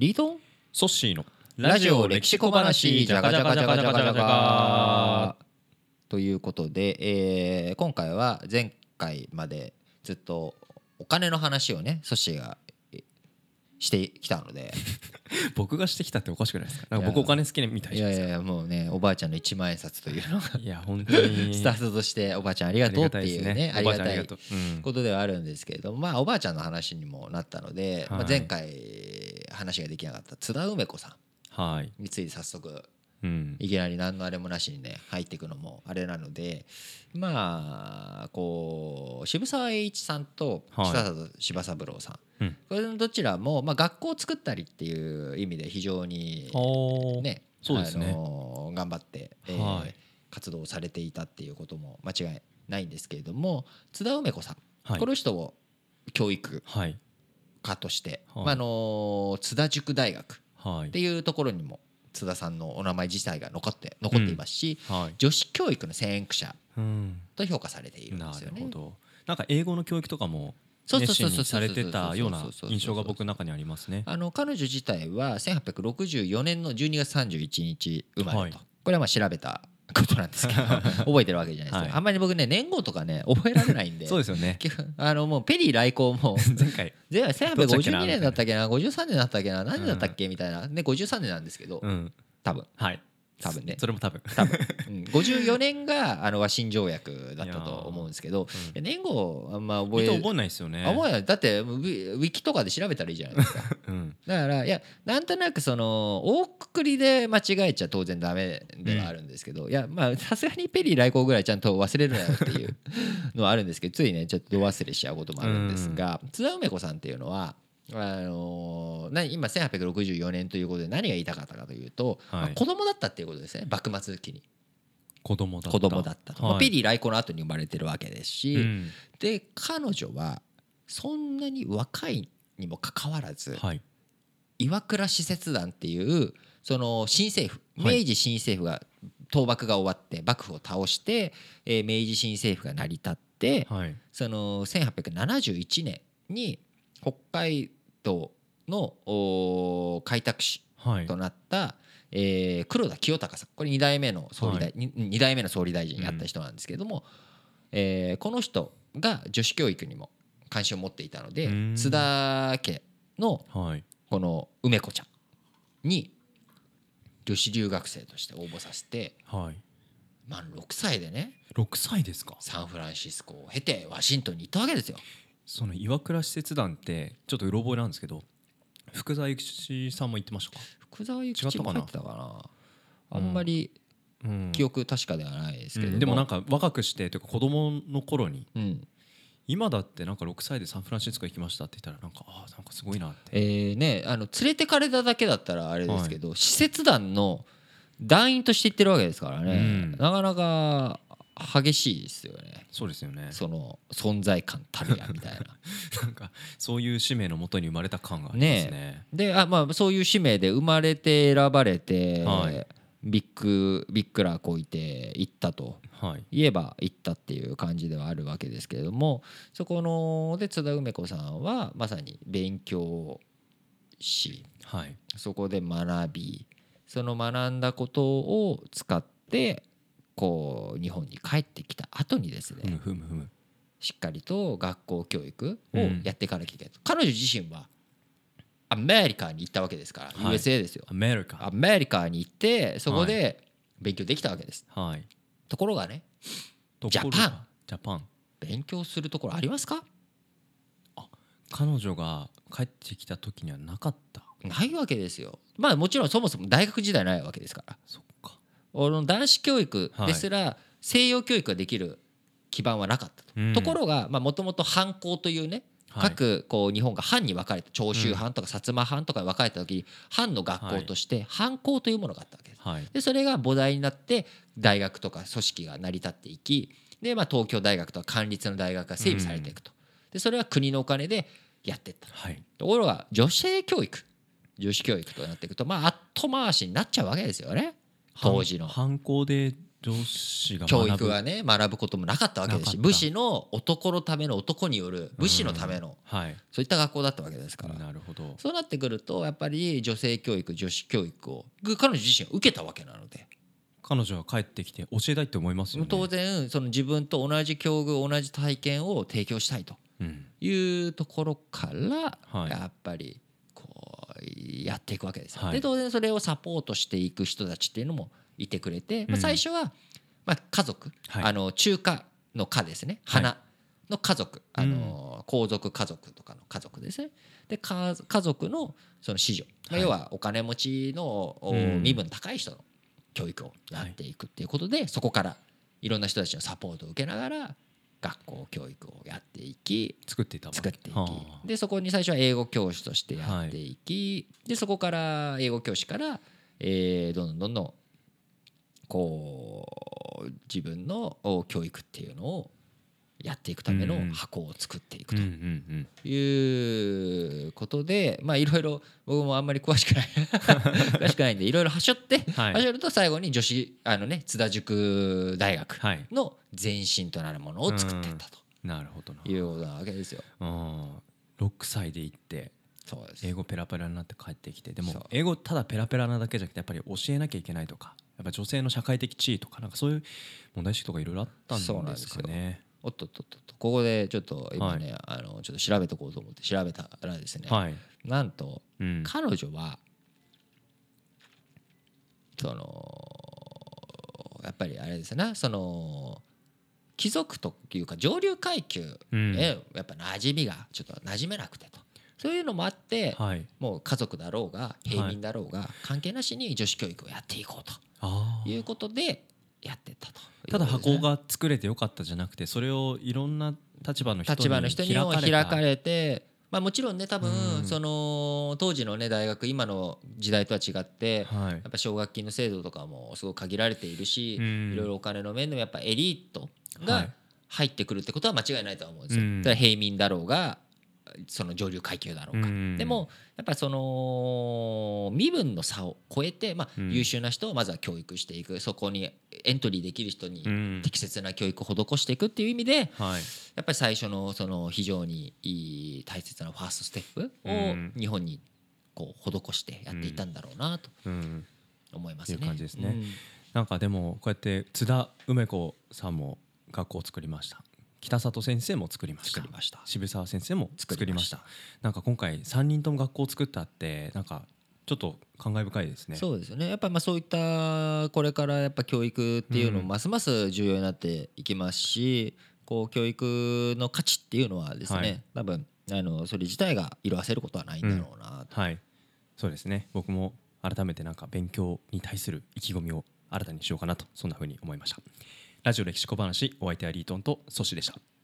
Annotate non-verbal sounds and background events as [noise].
リードンソッシーのラジオ歴史小話じゃがじゃがじゃがじゃがじゃがということで、えー今回は前回までずっとお金の話をねソッシーがえしてきたので。[laughs] 僕がしてきたっておかしくないですか？なんか僕お金好きみたいいじゃないですか。やいやいやもうねおばあちゃんの一万円札というのがいや本当に。[laughs] スタートとしておばあちゃんありがとうっていうねあありがたいことではあるんですけれどもまあおばあちゃんの話にもなったので、まあ、はい前回話ができなかった。津田梅子さはい。んについて早速うん。いきなり何のあれもなしにね入っていくのもあれなのでまあこう渋沢栄一さんとはい。北里柴三郎さん、うん。これのどちらも、まあ、学校を作ったりっていう意味で非常にねそうですね。あのー頑張って、えーはい。活動されていたっていうことも間違いないんですけれども津田梅子さん、はい。この人を教育はい家として、はい。まああのー津田塾大学はい。っていうところにも津田さんのお名前自体が残って残っていますし、はい。女子教育の先駆者うん。と評価されているんでなすよね。るほど。なんか英語の教育とかも熱心にされてたような印象が僕の中にありますね。あの彼女自体は1864年の12月31日生まれと、はい。これはまあ調べたことなんですけど [laughs] 覚えてるわけじゃないですか、はい。あんまり僕ね年号とかね覚えられないんで。そうですよね。あのもうペリー来航も [laughs] 前回。前回どっちだっけな1852年だったっけな53年だったっけな何年だったっけみたいなね53年なんですけどうん。多分。はい多分ね。[laughs] それも多分。多分、うん、54年があの和親条約だったと思うんですけど。いやいや年号あんま覚え覚えないですよね。あ覚えない。だってウィウィキとかで調べたらいいじゃないですか。うん。だからいやなんとなくその大くくりで間違えちゃ当然ダメではあるんですけど、いやまあさすがにペリー来航ぐらいちゃんと忘れるなよっていうのはあるんですけどついねちょっと度忘れしちゃうこともあるんですが、津田梅子さんっていうのはあのー何今1864年ということで何が言いたかったかというと、はい。まあ子供だったっていうことですね。幕末期に。子供だった。子供だったと、まあはいペリー来航の後に生まれてるわけですし、うん。で彼女はそんなに若いにもかかわらず、はい。岩倉使節団っていうその新政府はい。明治新政府が倒幕が終わって幕府を倒して、えー明治新政府が成り立ってはい。その1871年に北海道の開拓使はい。となった、えー黒田清隆さん。これ2代目の総理大、に二代目の総理大臣になった人なんですけれども、えーこの人が女子教育にも関心を持っていたのでうん。津田家のはい。この梅子ちゃんに女子留学生として応募させてはい。満6歳でね6歳ですか。サンフランシスコを経てワシントンに行ったわけですよ。その岩倉使節団ってちょっとうろ覚えなんですけど福沢諭吉さんも言ってましたか？福沢諭吉も入ってたかな。あうん。んまりうん。記憶確かではないですけれど。も、うん。でもなんか若くしてというか子供の頃にうん。今だってなんか6歳でサンフランシスコ行きましたって言ったらなんかあーなんかすごいなって。えーね、あの連れてかれただけだったらあれですけど、使節団の団員として行ってるわけですからね、うん。なかなか激しいですよね。そうですよね。その存在感たるやみたいな。[laughs] なんかそういう使命のもとに生まれた感がありますね。であ、まあ、そういう使命で生まれて選ばれて、はい。ビッグビッグラーこいて行ったとはい。言えば行ったっていう感じではあるわけですけれどもそこので津田梅子さんはまさに勉強しはい。そこで学びその学んだことを使ってこう日本に帰ってきた後にですね、ふむふむふむ。しっかりと学校教育をうん。やっていかなきゃいけない。と、彼女自身はアメリカに行ったわけですから、はい。USA ですよ。アメリカ。アメリカに行ってそこで勉強できたわけです、はい。ところがねとジャパン。ころがジャパン。勉強するところありますか？彼女が帰ってきた時にはなかった。ないわけですよ。まあもちろんそもそも大学時代ないわけですから。そっか俺の男子教育ですら西洋教育ができる基盤はなかったと、うん。ところがもともと藩校というねはい。各こう日本が藩に分かれて長州藩とか薩摩藩とかに分かれた時に藩の学校として藩校というものがあったわけです。はい。でそれが母体になって大学とか組織が成り立っていきで、まあ、東京大学とか官立の大学が整備されていくと、でそれは国のお金でやっていった。はい。ところが女性教育女子教育となっていくとまあ後回しになっちゃうわけですよね当時の。犯行で女子が教育はね学ぶこともなかったわけですし武士の男のための男による武士のためのはい。そういった学校だったわけですから。なるほど。そうなってくるとやっぱり女性教育女子教育を彼女自身は受けたわけなので。彼女は帰ってきて教えたいって思いますよね。当然その自分と同じ境遇同じ体験を提供したいとうん。いうところからはい。やっぱりやっていくわけですよ。はい。で当然それをサポートしていく人たちっていうのもいてくれて、まあ、うん最初はまあ家族、はい。あの中華の家ですね。はい。花の家族、あの皇族家族とかの家族ですね。で家家族のその子女、まあはい。要はお金持ちの身分高い人の教育をやっていくっていうことで、そこからいろんな人たちのサポートを受けながら学校教育をやっていき作っていた作っていき。はあ。でそこに最初は英語教師としてやっていき、でそこから英語教師から、えーどんどんどんどんこう自分のお教育っていうのをやっていくためのうん箱を作っていくということでまあいろいろ僕もあんまり詳しくない。[laughs] 詳しくないんでいろいろはしょって、はい。はしょると最後に女子あのね津田塾大学はい。の前身となるものを作っていったと。なるほどな。いうことなわけですよ。うん6歳で行ってそうです。英語ペラペラになって帰ってきてでも英語ただペラペラなだけじゃなくてやっぱり教えなきゃいけないとかやっぱ女性の社会的地位とかなんかそういう問題意識とかいろいろあったんですかね。おっとっとっとっとここでちょっと今ね、あのちょっと調べとこうと思って調べたらですね、はい。なんとうん。彼女はそのやっぱりあれですねその貴族というか上流階級うんへやっぱ馴染みがちょっと馴染めなくてとそういうのもあってはい。もう家族だろうが平民だろうが関係なしに女子教育をやっていこうとあいうことでやってったとあ。ただ箱が作れてよかったじゃなくてそれをいろんな立場の人に立場の人にも開かれれて、まあ、もちろんね多分、うん。その当時のね大学今の時代とは違って、はい。やっぱ奨学金の制度とかもすごく限られているし、うん。いろいろお金の面でもやっぱエリートはがい。入ってくるってことは間違いないとは思うんですよ。平民だろうがその上流階級だろうか、うん。でもやっぱその身分の差を超えて、まあ、うん。優秀な人をまずは教育していく。そこにエントリーできる人にうん。適切な教育を施していくっていう意味で、はい。やっぱり最初のその非常にいい大切なファーストステップをうん。日本にこう施してやっていったんだろうなとうん。思いますね。いう感じですね。うん。なんかでもこうやって津田梅子さんも学校を作りました北里先生も作りました。渋沢先生も作りました。た。なんか今回3人とも学校を作ったってなんかちょっと感慨深いですね。そうですよね。やっぱりまあそういったこれからやっぱ教育っていうのうん。もますます重要になっていきますし、こう教育の価値っていうのはですね、はい。多分あのそれ自体が色あせることはないんだろうなと、はい。そうですね。僕も改めてなんか勉強に対する意気込みを新たにしようかなとそんな風に思いましたラジオ歴史小話お相手はリートンとソシでした。